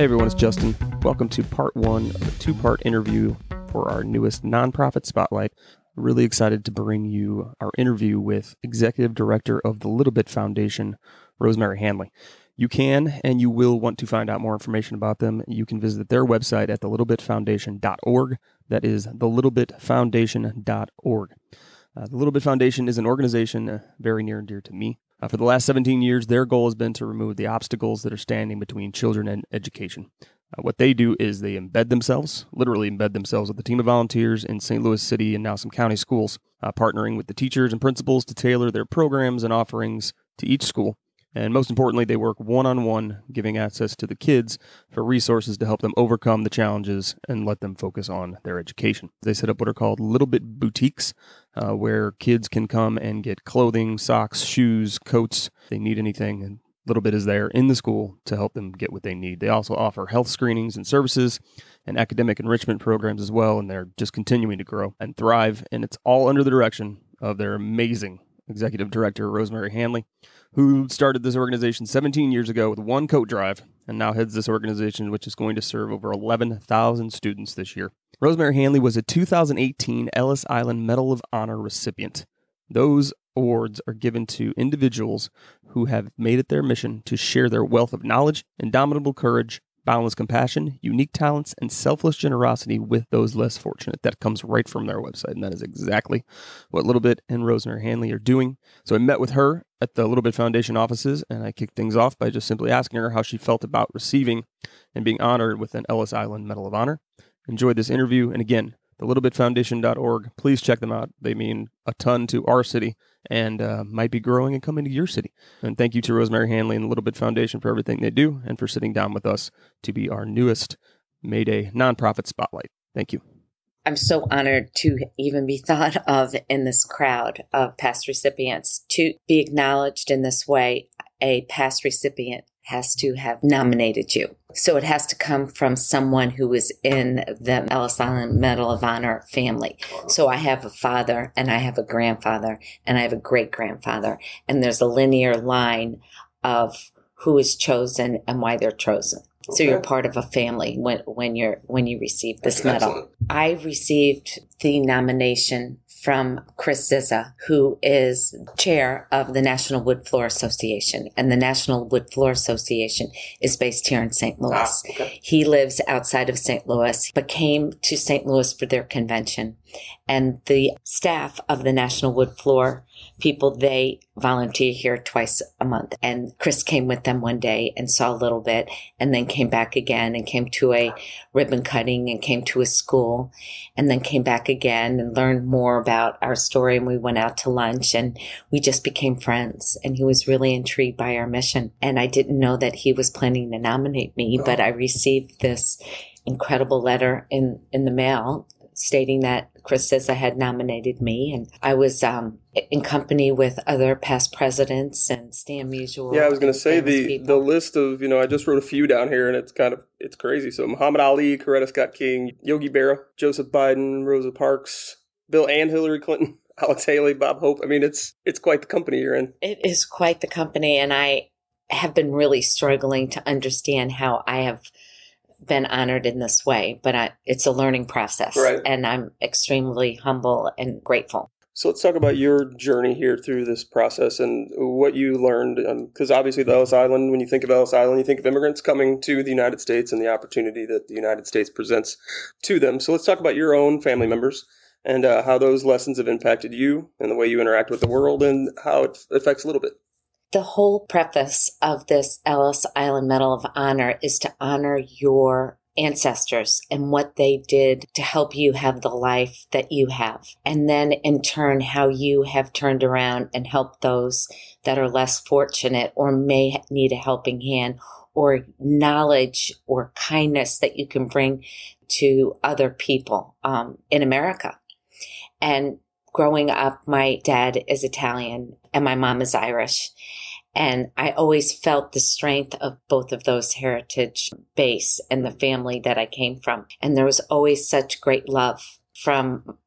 Hey everyone, it's Justin. Welcome to part one of a two part interview for our newest nonprofit spotlight. Really excited to bring you our interview with Executive Director of the Little Bit Foundation, Rosemary Hanley. You can and you will want to find out more information about them. You can visit their website at thelittlebitfoundation.org. That is thelittlebitfoundation.org. Uh, the Little Bit Foundation is an organization uh, very near and dear to me. Uh, for the last 17 years, their goal has been to remove the obstacles that are standing between children and education. Uh, what they do is they embed themselves, literally embed themselves with a team of volunteers in St. Louis City and now some county schools, uh, partnering with the teachers and principals to tailor their programs and offerings to each school. And most importantly, they work one on one, giving access to the kids for resources to help them overcome the challenges and let them focus on their education. They set up what are called Little Bit Boutiques, uh, where kids can come and get clothing, socks, shoes, coats. They need anything, and Little Bit is there in the school to help them get what they need. They also offer health screenings and services and academic enrichment programs as well, and they're just continuing to grow and thrive. And it's all under the direction of their amazing executive director, Rosemary Hanley who started this organization 17 years ago with one coat drive and now heads this organization, which is going to serve over 11,000 students this year. Rosemary Hanley was a 2018 Ellis Island Medal of Honor recipient. Those awards are given to individuals who have made it their mission to share their wealth of knowledge, indomitable courage, boundless compassion, unique talents, and selfless generosity with those less fortunate. That comes right from their website, and that is exactly what Little Bit and Rosemary Hanley are doing. So I met with her at the Little Bit Foundation offices, and I kicked things off by just simply asking her how she felt about receiving and being honored with an Ellis Island Medal of Honor. Enjoyed this interview, and again, the littlebitfoundation.org. Please check them out. They mean a ton to our city and uh, might be growing and coming to your city. And thank you to Rosemary Hanley and the Little Bit Foundation for everything they do and for sitting down with us to be our newest Mayday nonprofit spotlight. Thank you. I'm so honored to even be thought of in this crowd of past recipients. To be acknowledged in this way, a past recipient has to have nominated you. So it has to come from someone who is in the Ellis Island Medal of Honor family. So I have a father and I have a grandfather and I have a great grandfather. And there's a linear line of who is chosen and why they're chosen. Okay. So you're part of a family when, when you're when you receive this That's medal. Excellent. I received the nomination from Chris Zizza, who is chair of the National Wood Floor Association. And the National Wood Floor Association is based here in St. Louis. Ah, okay. He lives outside of St. Louis, but came to St. Louis for their convention. And the staff of the National Wood Floor people, they volunteer here twice a month. And Chris came with them one day and saw a little bit and then came back again and came to a ribbon cutting and came to a school and then came back again and learned more about our story. And we went out to lunch and we just became friends. And he was really intrigued by our mission. And I didn't know that he was planning to nominate me, but oh. I received this incredible letter in, in the mail stating that Chris Zizza had nominated me, and I was um, in company with other past presidents and Stan Musial. Yeah, I was going to say the people. the list of you know I just wrote a few down here, and it's kind of it's crazy. So Muhammad Ali, Coretta Scott King, Yogi Berra, Joseph Biden, Rosa Parks, Bill and Hillary Clinton. Alex Haley, Bob Hope. I mean, it's it's quite the company you're in. It is quite the company, and I have been really struggling to understand how I have been honored in this way, but I, it's a learning process. Right. And I'm extremely humble and grateful. So let's talk about your journey here through this process and what you learned. Because um, obviously, the Ellis Island, when you think of Ellis Island, you think of immigrants coming to the United States and the opportunity that the United States presents to them. So let's talk about your own family members and uh, how those lessons have impacted you and the way you interact with the world and how it affects a little bit. The whole preface of this Ellis Island Medal of Honor is to honor your ancestors and what they did to help you have the life that you have. And then in turn, how you have turned around and helped those that are less fortunate or may need a helping hand or knowledge or kindness that you can bring to other people um, in America. And growing up, my dad is Italian and my mom is Irish. And I always felt the strength of both of those heritage base and the family that I came from. And there was always such great love from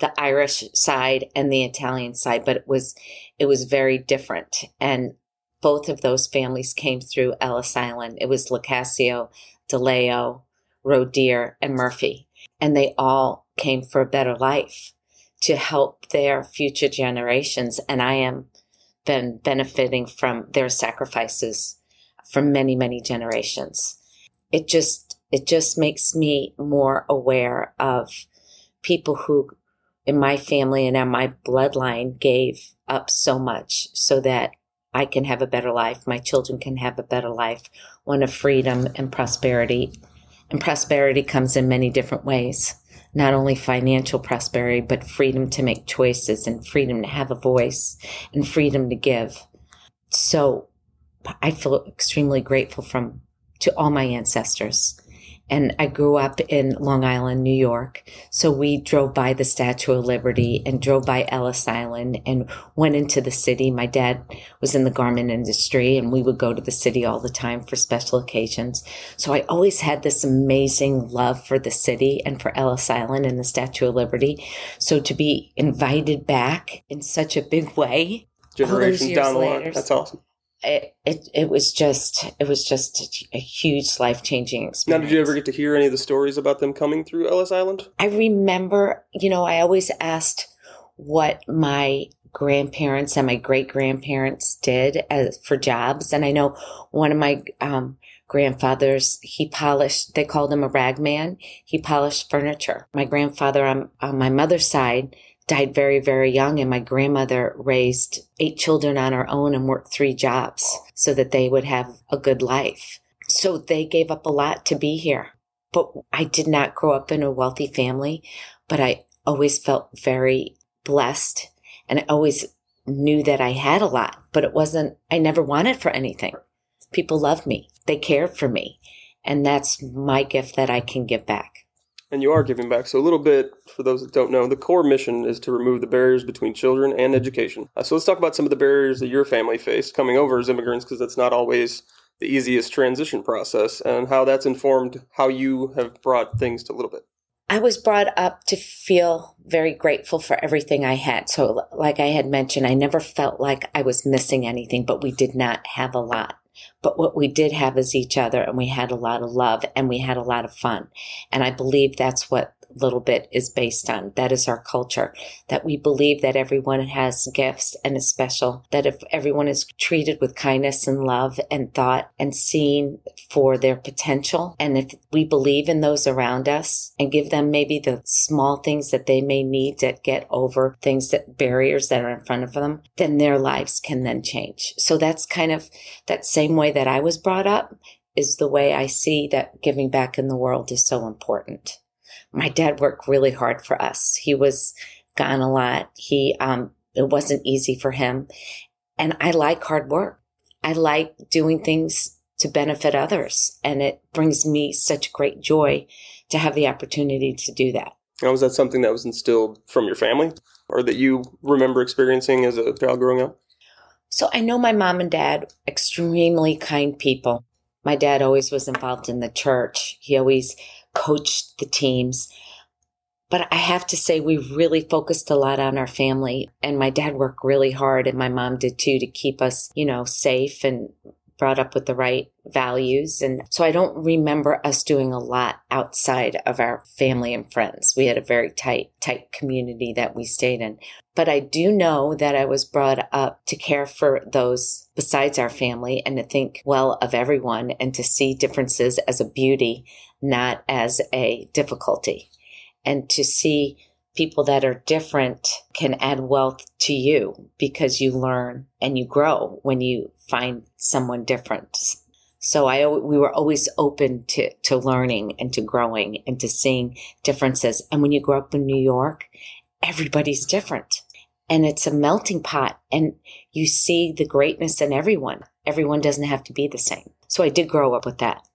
the Irish side and the Italian side, but it was, it was very different. And both of those families came through Ellis Island. It was Locascio, DeLeo, Roedier, and Murphy. And they all came for a better life to help their future generations. And I am been benefiting from their sacrifices for many, many generations. It just, it just makes me more aware of people who in my family and in my bloodline gave up so much so that I can have a better life. My children can have a better life, one of freedom and prosperity. And prosperity comes in many different ways not only financial prosperity, but freedom to make choices and freedom to have a voice and freedom to give. So I feel extremely grateful from to all my ancestors and I grew up in Long Island, New York. So we drove by the Statue of Liberty and drove by Ellis Island and went into the city. My dad was in the garment industry and we would go to the city all the time for special occasions. So I always had this amazing love for the city and for Ellis Island and the Statue of Liberty. So to be invited back in such a big way. Generations down the line. That's awesome it, it it was just it was just a huge life changing experience. Now, did you ever get to hear any of the stories about them coming through Ellis Island? I remember, you know, I always asked what my grandparents and my great grandparents did as, for jobs, and I know one of my um, grandfathers he polished. They called him a ragman. He polished furniture. My grandfather on, on my mother's side died very, very young. And my grandmother raised eight children on her own and worked three jobs so that they would have a good life. So they gave up a lot to be here. But I did not grow up in a wealthy family, but I always felt very blessed and I always knew that I had a lot, but it wasn't, I never wanted for anything. People loved me. They cared for me. And that's my gift that I can give back and you are giving back. So, a little bit for those that don't know, the core mission is to remove the barriers between children and education. Uh, so, let's talk about some of the barriers that your family faced coming over as immigrants, because that's not always the easiest transition process, and how that's informed how you have brought things to a Little Bit. I was brought up to feel very grateful for everything I had. So, like I had mentioned, I never felt like I was missing anything, but we did not have a lot. But what we did have is each other and we had a lot of love and we had a lot of fun. And I believe that's what little bit is based on. That is our culture, that we believe that everyone has gifts and is special, that if everyone is treated with kindness and love and thought and seen for their potential, and if we believe in those around us and give them maybe the small things that they may need to get over things that barriers that are in front of them, then their lives can then change. So that's kind of that same way that I was brought up is the way I see that giving back in the world is so important my dad worked really hard for us. He was gone a lot. He, um, it wasn't easy for him. And I like hard work. I like doing things to benefit others. And it brings me such great joy to have the opportunity to do that. Now, was that something that was instilled from your family or that you remember experiencing as a child growing up? So I know my mom and dad, extremely kind people. My dad always was involved in the church. He always coached the teams. But I have to say, we really focused a lot on our family. And my dad worked really hard, and my mom did too, to keep us, you know, safe and brought up with the right values. And so I don't remember us doing a lot outside of our family and friends. We had a very tight, tight community that we stayed in. But I do know that I was brought up to care for those besides our family and to think well of everyone and to see differences as a beauty, not as a difficulty. And to see people that are different can add wealth to you because you learn and you grow when you find someone different. So I, we were always open to, to learning and to growing and to seeing differences. And when you grow up in New York, everybody's different and it's a melting pot and you see the greatness in everyone. Everyone doesn't have to be the same. So I did grow up with that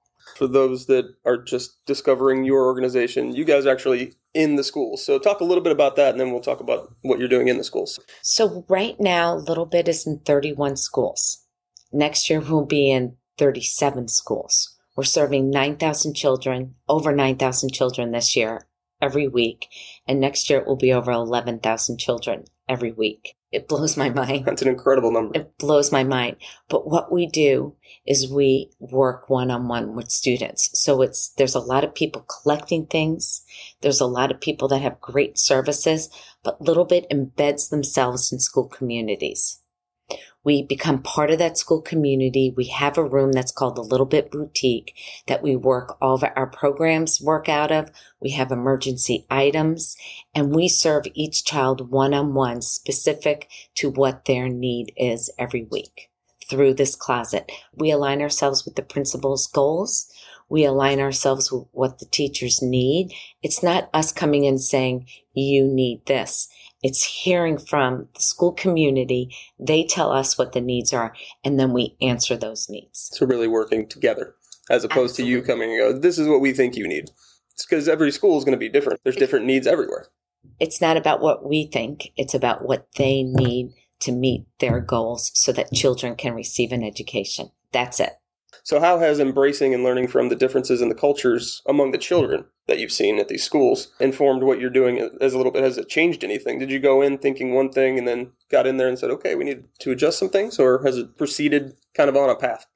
for those that are just discovering your organization, you guys are actually in the schools. So talk a little bit about that and then we'll talk about what you're doing in the schools. So right now, Little Bit is in 31 schools. Next year we'll be in 37 schools. We're serving 9,000 children, over 9,000 children this year, every week. And next year it will be over 11,000 children every week. It blows my mind. That's an incredible number. It blows my mind. But what we do is we work one on one with students. So it's, there's a lot of people collecting things. There's a lot of people that have great services, but little bit embeds themselves in school communities. We become part of that school community. We have a room that's called the Little Bit Boutique that we work all of our programs work out of. We have emergency items and we serve each child one on one specific to what their need is every week through this closet. We align ourselves with the principal's goals. We align ourselves with what the teachers need. It's not us coming in saying, you need this. It's hearing from the school community. They tell us what the needs are, and then we answer those needs. So really working together as opposed Absolutely. to you coming and go, this is what we think you need. It's because every school is going to be different. There's different needs everywhere. It's not about what we think. It's about what they need to meet their goals so that children can receive an education. That's it. So, how has embracing and learning from the differences in the cultures among the children that you've seen at these schools informed what you're doing as a little bit? Has it changed anything? Did you go in thinking one thing and then got in there and said, okay, we need to adjust some things, or has it proceeded kind of on a path?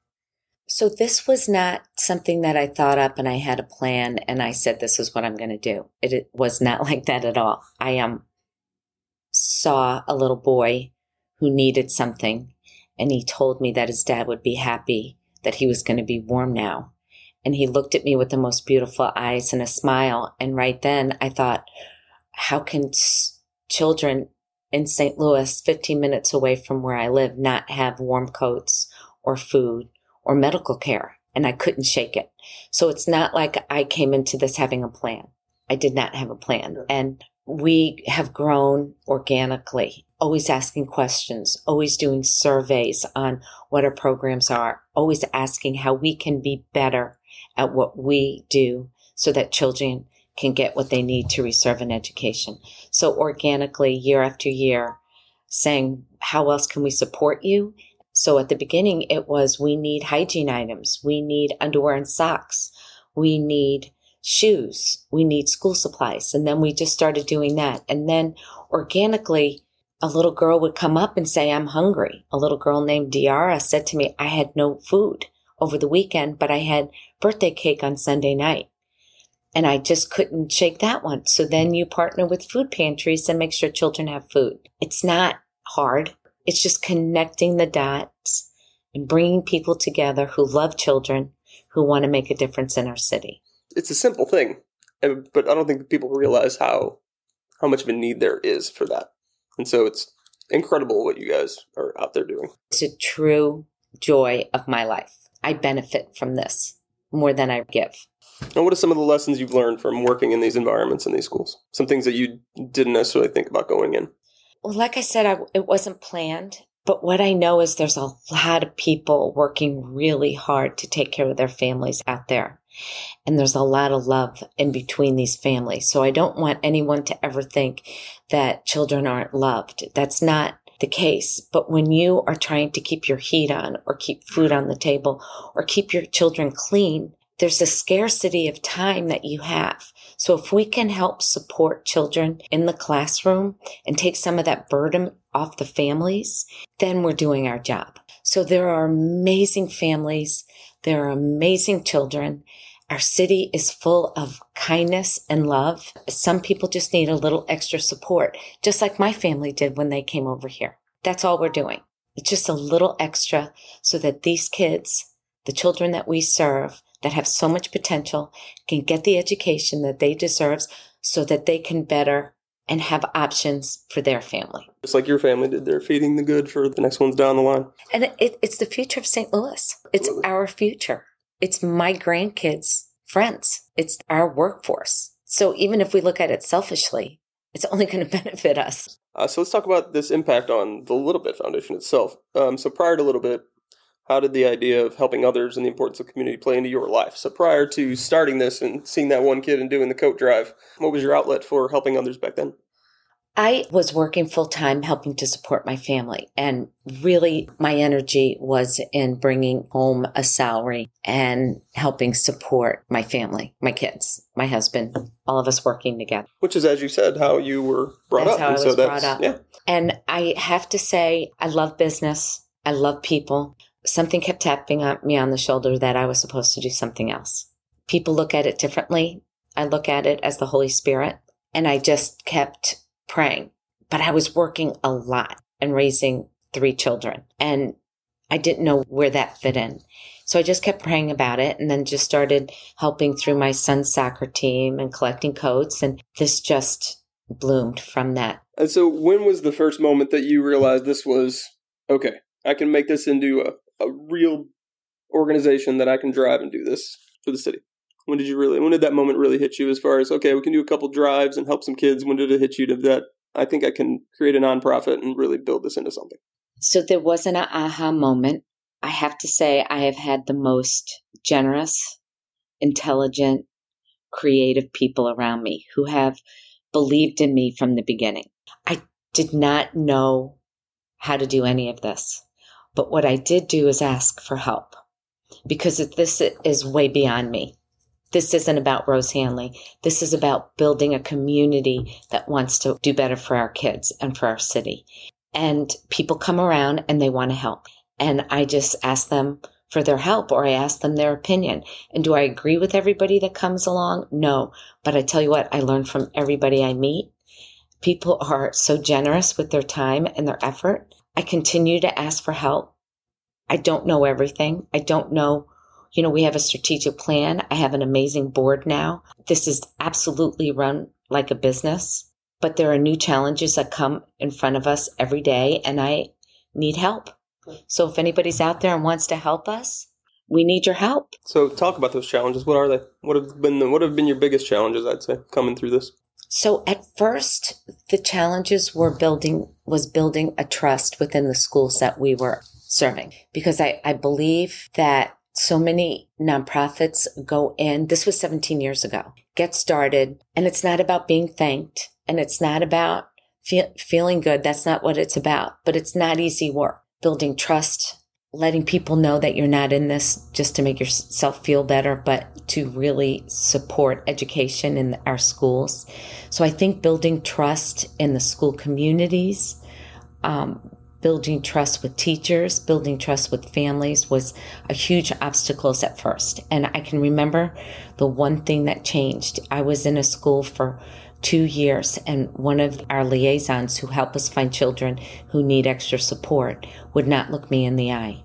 So, this was not something that I thought up and I had a plan and I said, this is what I'm going to do. It, it was not like that at all. I um, saw a little boy who needed something and he told me that his dad would be happy that he was going to be warm now. And he looked at me with the most beautiful eyes and a smile. And right then I thought, how can children in St. Louis, 15 minutes away from where I live, not have warm coats or food or medical care? And I couldn't shake it. So it's not like I came into this having a plan. I did not have a plan. And we have grown organically always asking questions, always doing surveys on what our programs are, always asking how we can be better at what we do so that children can get what they need to receive an education. So organically, year after year, saying, how else can we support you? So at the beginning, it was, we need hygiene items. We need underwear and socks. We need shoes. We need school supplies. And then we just started doing that. And then organically, a little girl would come up and say, I'm hungry. A little girl named Diara said to me, I had no food over the weekend, but I had birthday cake on Sunday night. And I just couldn't shake that one. So then you partner with food pantries and make sure children have food. It's not hard. It's just connecting the dots and bringing people together who love children, who want to make a difference in our city. It's a simple thing, but I don't think people realize how how much of a need there is for that. And so it's incredible what you guys are out there doing. It's a true joy of my life. I benefit from this more than I give. And what are some of the lessons you've learned from working in these environments in these schools? Some things that you didn't necessarily think about going in? Well, like I said, I, it wasn't planned. But what I know is there's a lot of people working really hard to take care of their families out there. And there's a lot of love in between these families. So I don't want anyone to ever think that children aren't loved. That's not the case. But when you are trying to keep your heat on or keep food on the table or keep your children clean, there's a scarcity of time that you have. So if we can help support children in the classroom and take some of that burden off the families, then we're doing our job. So there are amazing families. There are amazing children our city is full of kindness and love. Some people just need a little extra support, just like my family did when they came over here. That's all we're doing. It's just a little extra so that these kids, the children that we serve that have so much potential can get the education that they deserve so that they can better and have options for their family. Just like your family did, they're feeding the good for the next ones down the line. And it, it's the future of St. Louis. It's Absolutely. our future. It's my grandkids' friends. It's our workforce. So even if we look at it selfishly, it's only going to benefit us. Uh, so let's talk about this impact on the Little Bit Foundation itself. Um, so prior to Little Bit, how did the idea of helping others and the importance of community play into your life? So prior to starting this and seeing that one kid and doing the coat drive, what was your outlet for helping others back then? I was working full time helping to support my family. And really, my energy was in bringing home a salary and helping support my family, my kids, my husband, all of us working together. Which is, as you said, how you were brought That's up. how I And was so brought up. Yeah. And I have to say, I love business. I love people. Something kept tapping on me on the shoulder that I was supposed to do something else. People look at it differently. I look at it as the Holy Spirit. And I just kept praying. But I was working a lot and raising three children. And I didn't know where that fit in. So I just kept praying about it and then just started helping through my son's soccer team and collecting coats. And this just bloomed from that. And so, when was the first moment that you realized this was okay? I can make this into a, real organization that I can drive and do this for the city. When did you really? When did that moment really hit you? As far as okay, we can do a couple drives and help some kids. When did it hit you to that? I think I can create a nonprofit and really build this into something. So there wasn't an aha moment. I have to say, I have had the most generous, intelligent, creative people around me who have believed in me from the beginning. I did not know how to do any of this, but what I did do is ask for help because this is way beyond me. This isn't about Rose Hanley. This is about building a community that wants to do better for our kids and for our city. And people come around and they want to help. And I just ask them for their help or I ask them their opinion. And do I agree with everybody that comes along? No. But I tell you what, I learn from everybody I meet. People are so generous with their time and their effort. I continue to ask for help. I don't know everything. I don't know you know, we have a strategic plan. I have an amazing board now. This is absolutely run like a business, but there are new challenges that come in front of us every day and I need help. So if anybody's out there and wants to help us, we need your help. So, talk about those challenges. What are they? What have been the, what have been your biggest challenges? I'd say coming through this. So at first, the challenges were building was building a trust within the schools that we were serving because I, I believe that so many nonprofits go in. This was 17 years ago. Get started. And it's not about being thanked and it's not about feel, feeling good. That's not what it's about, but it's not easy work. Building trust, letting people know that you're not in this just to make yourself feel better, but to really support education in our schools. So I think building trust in the school communities, um, building trust with teachers, building trust with families was a huge obstacles at first. And I can remember the one thing that changed. I was in a school for two years and one of our liaisons who help us find children who need extra support would not look me in the eye.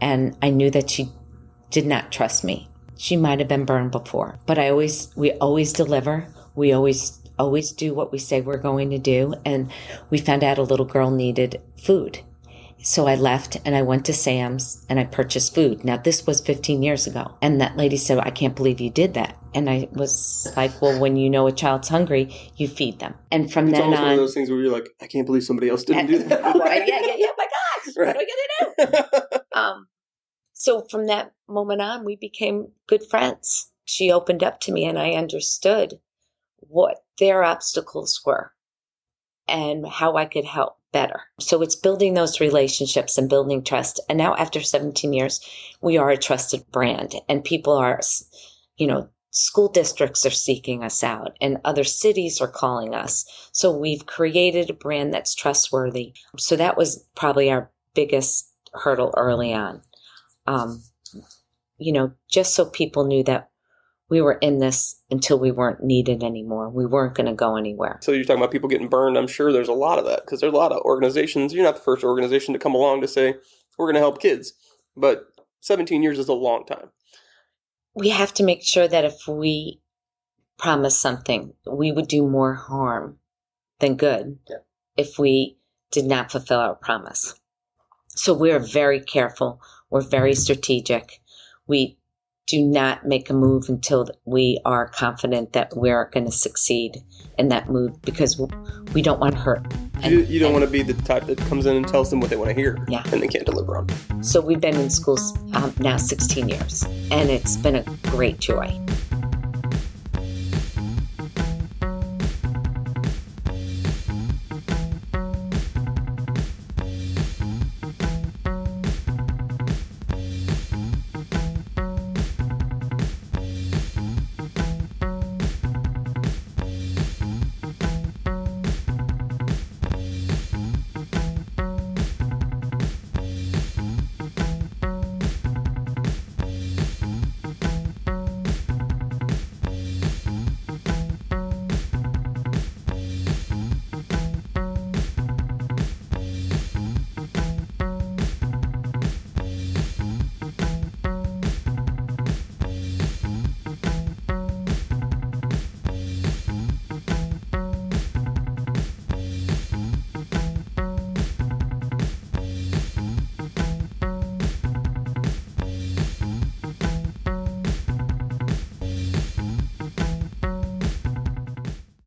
And I knew that she did not trust me. She might have been burned before, but I always, we always deliver. We always always do what we say we're going to do. And we found out a little girl needed food. So I left and I went to Sam's and I purchased food. Now this was 15 years ago. And that lady said, I can't believe you did that. And I was like, well, when you know a child's hungry, you feed them. And from It's then on. one of those things where you're like, I can't believe somebody else didn't do that. Right, yeah, yeah, yeah. My gosh, Right. what are we gonna do? Um, so from that moment on, we became good friends. She opened up to me, and I understood what their obstacles were and how I could help better. So it's building those relationships and building trust. And now, after 17 years, we are a trusted brand, and people are, you know, school districts are seeking us out and other cities are calling us. So we've created a brand that's trustworthy. So that was probably our biggest hurdle early on. Um, you know, just so people knew that we were in this until we weren't needed anymore. We weren't going to go anywhere. So you're talking about people getting burned. I'm sure there's a lot of that because there's a lot of organizations. You're not the first organization to come along to say we're going to help kids, but 17 years is a long time. We have to make sure that if we promise something, we would do more harm than good Yeah. if we did not fulfill our promise. So we're very careful. We're very strategic. We do not make a move until we are confident that we're going to succeed in that move because we don't want to hurt. You, you don't want to be the type that comes in and tells them what they want to hear Yeah. and they can't deliver on. So we've been in schools um, now 16 years, and it's been a great joy.